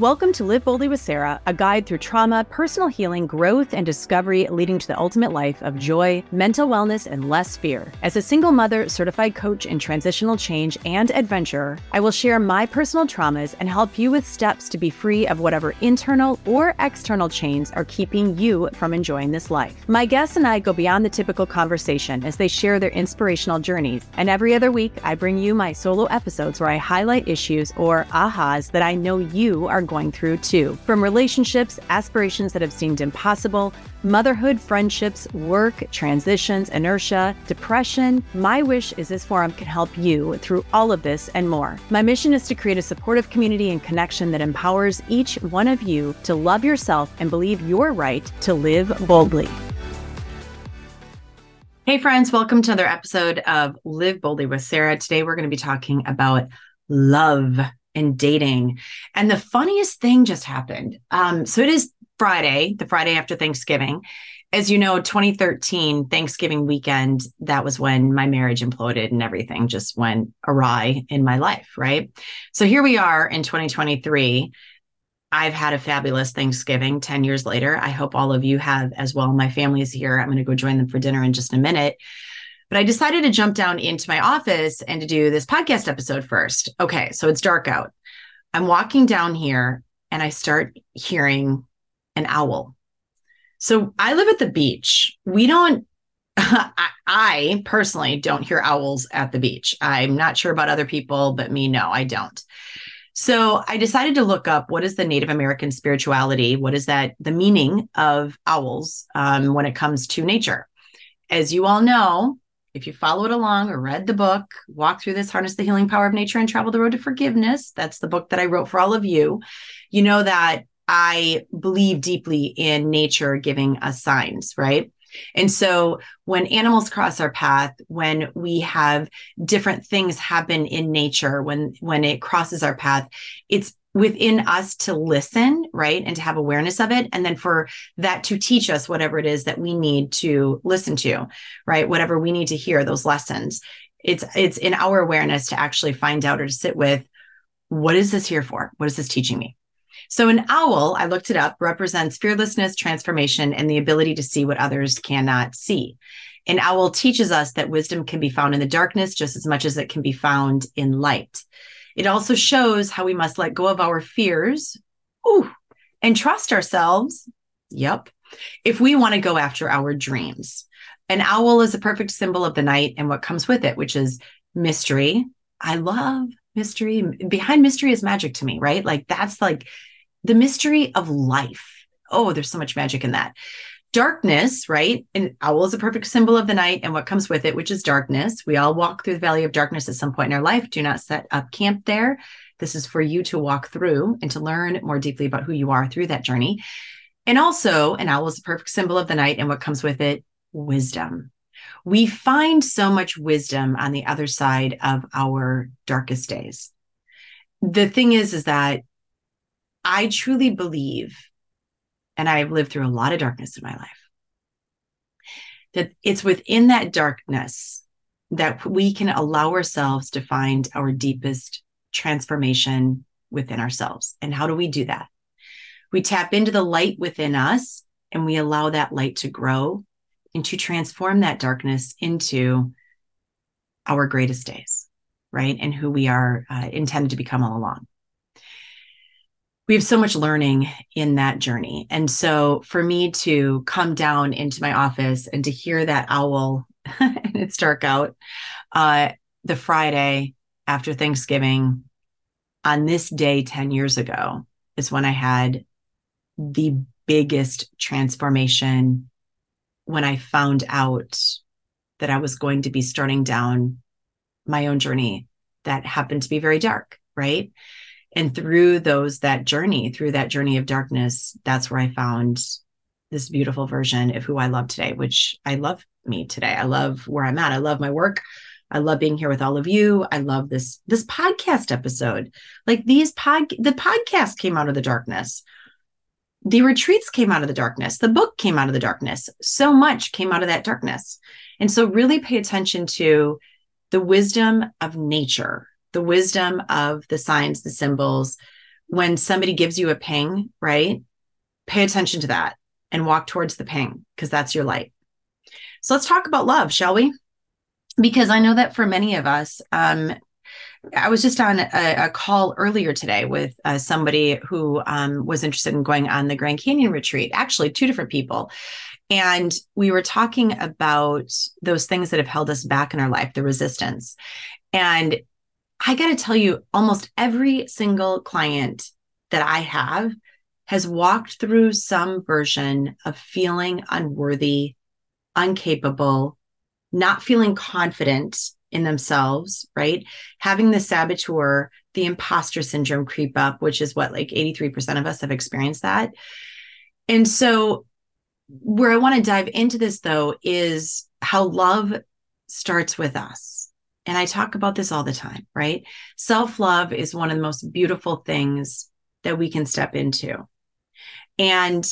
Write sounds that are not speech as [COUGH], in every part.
Welcome to Live Boldly with Sara, a guide through trauma, personal healing, growth, and discovery leading to the ultimate life of joy, mental wellness, and less fear. As a single mother, certified coach in transitional change and adventurer, I will share my personal traumas and help you with steps to be free of whatever internal or external chains are keeping you from enjoying this life. My guests and I go beyond the typical conversation as they share their inspirational journeys. And every other week, I bring you my solo episodes where I highlight issues or ahas that I know you are going through too. From relationships, aspirations that have seemed impossible, motherhood, friendships, work, transitions, inertia, depression, my wish is this forum can help you through all of this and more. My mission is to create a supportive community and connection that empowers each one of you to love yourself and believe you're right to live boldly. Hey, friends, welcome to another episode of Live Boldly with Sara. Today, we're going to be talking about love and dating. And the funniest thing just happened. Um, so it is Friday, the Friday after Thanksgiving. As you know, 2013 Thanksgiving weekend, that was when my marriage imploded and everything just went awry in my life, right? So here we are in 2023. I've had a fabulous Thanksgiving 10 years later. I hope all of you have as well. My family is here. I'm going to go join them for dinner in just a minute. But I decided to jump down into my office and to do this podcast episode first. Okay, so it's dark out. I'm walking down here and I start hearing an owl. So I live at the beach. We don't, [LAUGHS] I, personally don't hear owls at the beach. I'm not sure about other people, but me, no, I don't. So I decided to look up what is the Native American spirituality? What is that, the meaning of owls um, when it comes to nature? As you all know, if you followed along or read the book, walk through this, harness the healing power of nature and travel the road to forgiveness. That's the book that I wrote for all of you. You know that I believe deeply in nature giving us signs, right? And so when animals cross our path, when we have different things happen in nature, when when it crosses our path, it's within us to listen, right? And to have awareness of it. And then for that to teach us whatever it is that we need to listen to, right? Whatever we need to hear, those lessons. It's it's in our awareness to actually find out or to sit with what is this here for? What is this teaching me? So an owl, I looked it up, represents fearlessness, transformation, and the ability to see what others cannot see. An owl teaches us that wisdom can be found in the darkness just as much as it can be found in light. It also shows how we must let go of our fears ooh, and trust ourselves. Yep. If we want to go after our dreams. An owl is a perfect symbol of the night and what comes with it, which is mystery. I love mystery. Behind mystery is magic to me, right? Like that's like the mystery of life. Oh, there's so much magic in that darkness, right? An owl is a perfect symbol of the night and what comes with it, which is darkness. We all walk through the valley of darkness at some point in our life. Do not set up camp there. This is for you to walk through and to learn more deeply about who you are through that journey. And also, an owl is a perfect symbol of the night and what comes with it, wisdom. We find so much wisdom on the other side of our darkest days. The thing is, is that I truly believe and I've lived through a lot of darkness in my life. That it's within that darkness that we can allow ourselves to find our deepest transformation within ourselves. And how do we do that? We tap into the light within us and we allow that light to grow and to transform that darkness into our greatest days, right? And who we are uh, intended to become all along. We have so much learning in that journey. And so for me to come down into my office and to hear that owl, [LAUGHS] and it's dark out, uh, the Friday after Thanksgiving on this day 10 years ago is when I had the biggest transformation when I found out that I was going to be starting down my own journey that happened to be very dark, right? And through those, that journey, through that journey of darkness, that's where I found this beautiful version of who I love today, which I love me today. I love where I'm at. I love my work. I love being here with all of you. I love this this podcast episode. Like these pod the podcast came out of the darkness. The retreats came out of the darkness. The book came out of the darkness. So much came out of that darkness. And so really pay attention to the wisdom of nature, the wisdom of the signs, the symbols. When somebody gives you a ping, right? Pay attention to that and walk towards the ping because that's your light. So let's talk about love, shall we? Because I know that for many of us, um, I was just on a, a call earlier today with uh, somebody who um, was interested in going on the Grand Canyon retreat, actually, two different people. And we were talking about those things that have held us back in our life, the resistance. And I got to tell you, almost every single client that I have has walked through some version of feeling unworthy, incapable, not feeling confident in themselves, right? Having the saboteur, the imposter syndrome creep up, which is what like 83% of us have experienced that. And so, where I want to dive into this though is how love starts with us. And I talk about this all the time, right? Self love is one of the most beautiful things that we can step into. And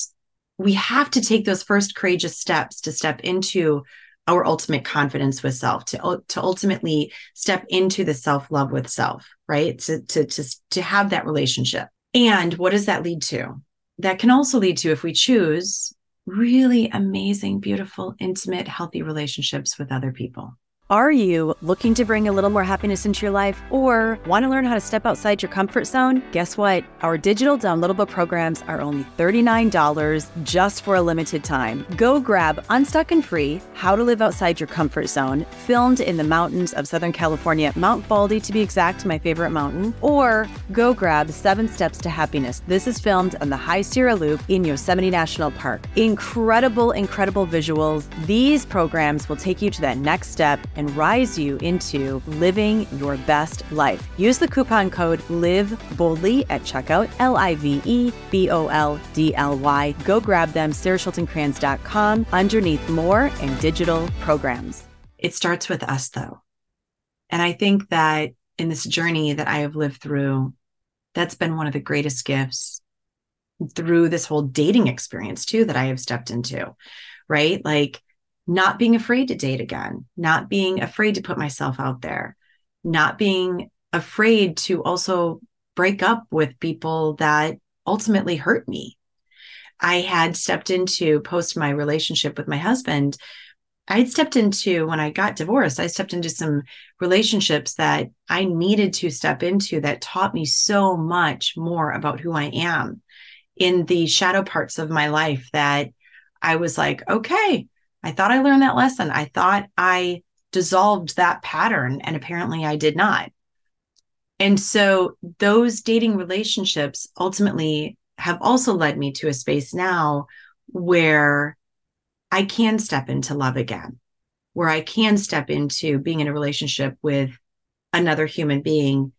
we have to take those first courageous steps to step into our ultimate confidence with self to, to ultimately step into the self-love with self right to, to to to have that relationship and what does that lead to that can also lead to if we choose really amazing beautiful intimate healthy relationships with other people are you looking to bring a little more happiness into your life or want to learn how to step outside your comfort zone? Guess what? Our digital downloadable programs are only $39 just for a limited time. Go grab Unstuck and Free How to Live Outside Your Comfort Zone, filmed in the mountains of Southern California, Mount Baldy to be exact, my favorite mountain, or go grab Seven Steps to Happiness. This is filmed on the High Sierra Loop in Yosemite National Park. Incredible, incredible visuals. These programs will take you to that next step and rise you into living your best life. Use the coupon code LIVE boldly at checkout, L I V E B O L D L Y. Go grab them, saraschultingkranz.com, underneath more and digital programs. It starts with us, though. And I think that in this journey that I have lived through, that's been one of the greatest gifts through this whole dating experience, too, that I have stepped into, right? Like, not being afraid to date again, not being afraid to put myself out there, not being afraid to also break up with people that ultimately hurt me. I had stepped into post my relationship with my husband. I had stepped into when I got divorced, I stepped into some relationships that I needed to step into that taught me so much more about who I am in the shadow parts of my life that I was like, okay, I thought I learned that lesson. I thought I dissolved that pattern, and apparently I did not. And so those dating relationships ultimately have also led me to a space now where I can step into love again, where I can step into being in a relationship with another human being,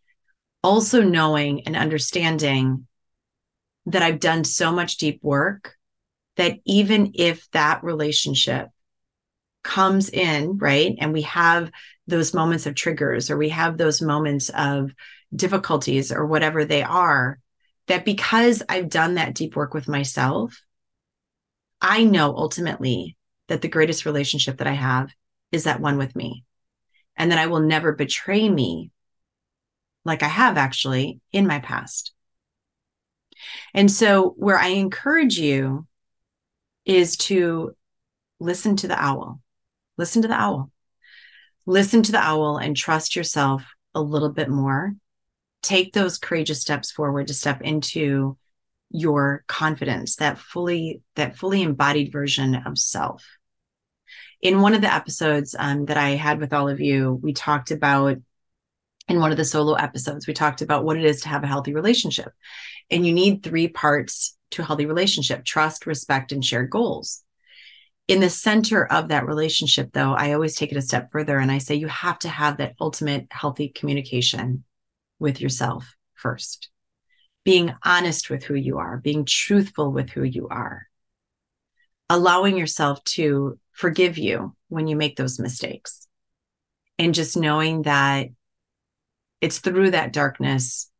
also knowing and understanding that I've done so much deep work that even if that relationship comes in, right, and we have those moments of triggers or we have those moments of difficulties or whatever they are, that because I've done that deep work with myself, I know ultimately that the greatest relationship that I have is that one with me. And that I will never betray me like I have actually in my past. And so, where I encourage you is to listen to the owl. Listen to the owl. Listen to the owl and trust yourself a little bit more. Take those courageous steps forward to step into your confidence, that fully that fully embodied version of self. In one of the episodes um, that I had with all of you, we talked about in one of the solo episodes, we talked about what it is to have a healthy relationship. And you need three parts to a healthy relationship trust, respect, and shared goals. In the center of that relationship, though, I always take it a step further and I say you have to have that ultimate healthy communication with yourself first. Being honest with who you are, being truthful with who you are, allowing yourself to forgive you when you make those mistakes, and just knowing that it's through that darkness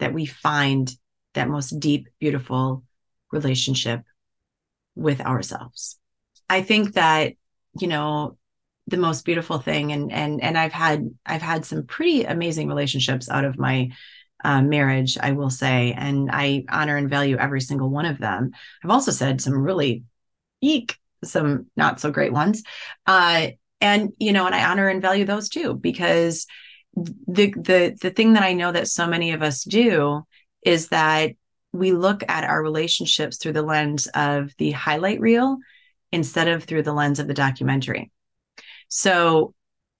that we find that most deep, beautiful relationship with ourselves. I think that, you know, the most beautiful thing and and and I've had I've had some pretty amazing relationships out of my uh, marriage, I will say, and I honor and value every single one of them. I've also said some really eek, some not so great ones, uh, and you know, and I honor and value those too because the the the thing that I know that so many of us do is that we look at our relationships through the lens of the highlight reel instead of through the lens of the documentary. So,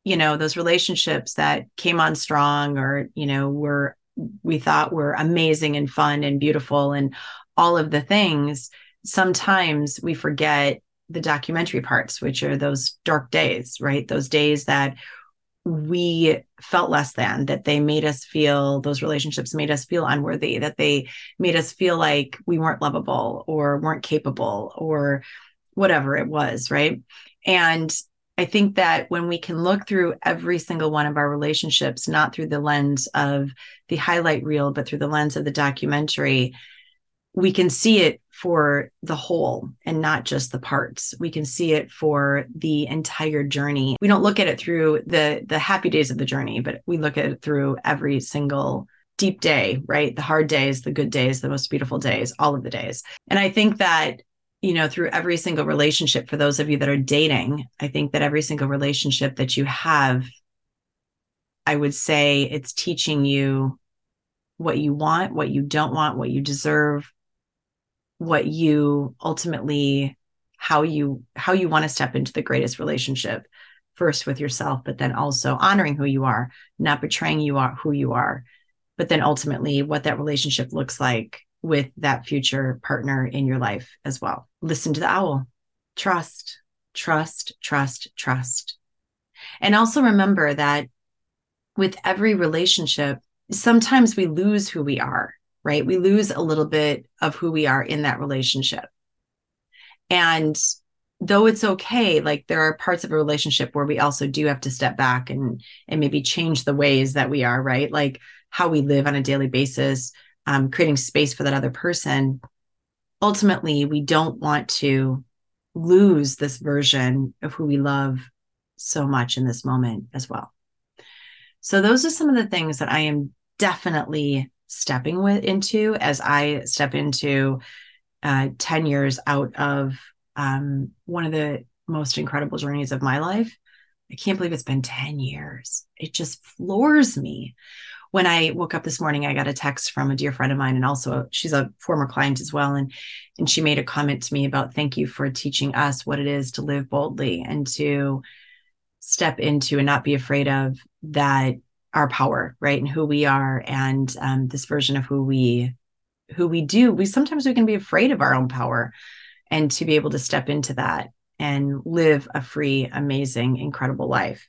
you know, those relationships that came on strong or, you know, were we thought were amazing and fun and beautiful and all of the things, sometimes we forget the documentary parts, which are those dark days, right? Those days that we felt less than, that they made us feel, those relationships made us feel unworthy, that they made us feel like we weren't lovable or weren't capable or whatever it was, right? And I think that when we can look through every single one of our relationships, not through the lens of the highlight reel, but through the lens of the documentary, we can see it for the whole and not just the parts. We can see it for the entire journey. We don't look at it through the the happy days of the journey, but we look at it through every single deep day, right? The hard days, the good days, the most beautiful days, all of the days. And I think that you know, through every single relationship, for those of you that are dating, I think that every single relationship that you have, I would say it's teaching you what you want, what you don't want, what you deserve, what you ultimately how you how you want to step into the greatest relationship first with yourself but then also honoring who you are not betraying you are who you are but then ultimately what that relationship looks like with that future partner in your life as well. Listen to the owl. Trust, trust, trust, trust. And also remember that with every relationship, sometimes we lose who we are, right? We lose a little bit of who we are in that relationship. And though it's okay, like there are parts of a relationship where we also do have to step back and and maybe change the ways that we are, right? Like how we live on a daily basis, um, creating space for that other person ultimately we don't want to lose this version of who we love so much in this moment as well so those are some of the things that i am definitely stepping with into as i step into uh, 10 years out of um, one of the most incredible journeys of my life. I can't believe it's been 10 years. It just floors me. When I woke up this morning, I got a text from a dear friend of mine, and also she's a former client as well, and and she made a comment to me about thank you for teaching us what it is to live boldly and to step into and not be afraid of that our power, right, and who we are, and um, this version of who we who we do. We sometimes we can be afraid of our own power, and to be able to step into that and live a free, amazing, incredible life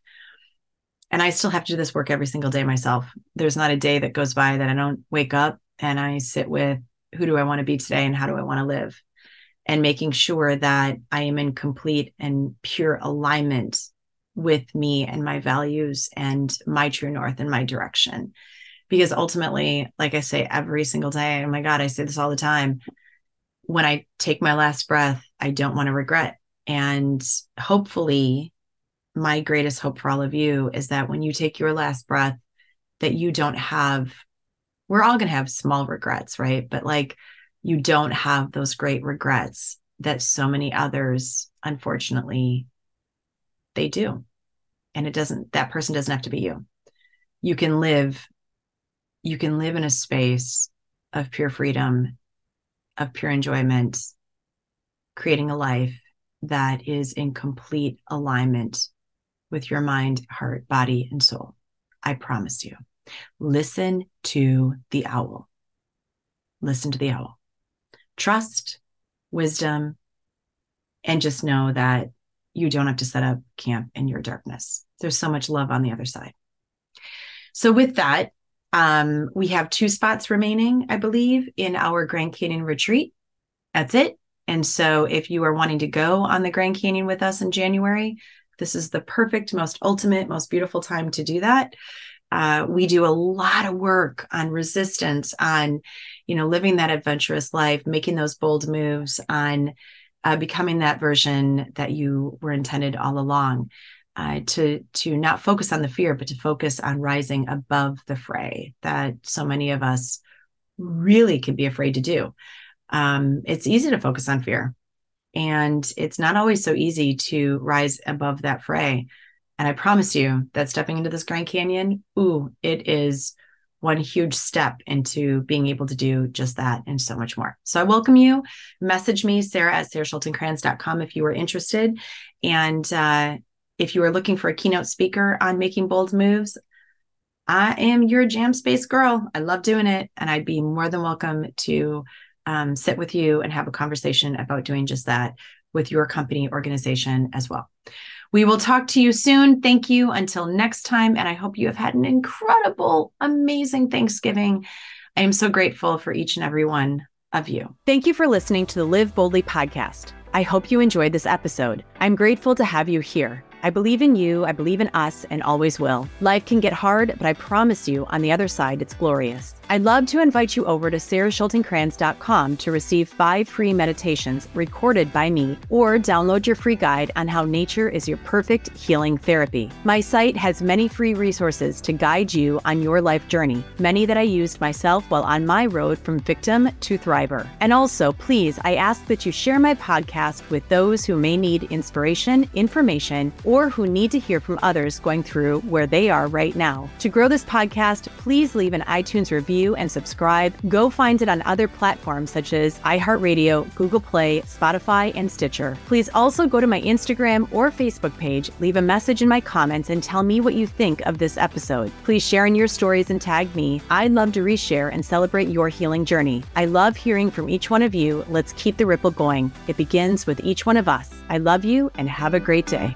and I still have to do this work every single day myself. There's not a day that goes by that I don't wake up and I sit with who do I want to be today and how do I want to live? And making sure that I am in complete and pure alignment with me and my values and my true north and my direction. Because ultimately, like I say every single day, oh my God, I say this all the time. When I take my last breath, I don't want to regret. And hopefully, my greatest hope for all of you is that when you take your last breath, that you don't have, we're all going to have small regrets, right? But like you don't have those great regrets that so many others, unfortunately, they do. And it doesn't, that person doesn't have to be you. You can live, you can live in a space of pure freedom of pure enjoyment, creating a life that is in complete alignment with your mind, heart, body, and soul. I promise you. Listen to the owl. Listen to the owl. Trust, wisdom, and just know that you don't have to set up camp in your darkness. There's so much love on the other side. So, with that, um, we have two spots remaining, I believe, in our Grand Canyon retreat. That's it. And so, if you are wanting to go on the Grand Canyon with us in January, this is the perfect, most ultimate, most beautiful time to do that. Uh, we do a lot of work on resistance, on you know living that adventurous life, making those bold moves, on uh, becoming that version that you were intended all along. Uh, to to not focus on the fear, but to focus on rising above the fray that so many of us really can be afraid to do. Um, it's easy to focus on fear, and it's not always so easy to rise above that fray. And I promise you that stepping into this Grand Canyon, ooh, it is one huge step into being able to do just that and so much more. So I welcome you. Message me, Sara at saraschultingkranz.com if you are interested. And uh, if you are looking for a keynote speaker on making bold moves, I am your jam space girl. I love doing it. And I'd be more than welcome to um, sit with you and have a conversation about doing just that with your company organization as well. We will talk to you soon. Thank you until next time. And I hope you have had an incredible, amazing Thanksgiving. I am so grateful for each and every one of you. Thank you for listening to the Live Boldly podcast. I hope you enjoyed this episode. I'm grateful to have you here. I believe in you, I believe in us, and always will. Life can get hard, but I promise you, on the other side, it's glorious. I'd love to invite you over to saraschultingkranz.com to receive five free meditations recorded by me or download your free guide on how nature is your perfect healing therapy. My site has many free resources to guide you on your life journey, many that I used myself while on my road from victim to thriver. And also, please, I ask that you share my podcast with those who may need inspiration, information, or who need to hear from others going through where they are right now. To grow this podcast, please leave an iTunes review review, and subscribe. Go find it on other platforms such as iHeartRadio, Google Play, Spotify, and Stitcher. Please also go to my Instagram or Facebook page, leave a message in my comments, and tell me what you think of this episode. Please share in your stories and tag me. I'd love to reshare and celebrate your healing journey. I love hearing from each one of you. Let's keep the ripple going. It begins with each one of us. I love you and have a great day.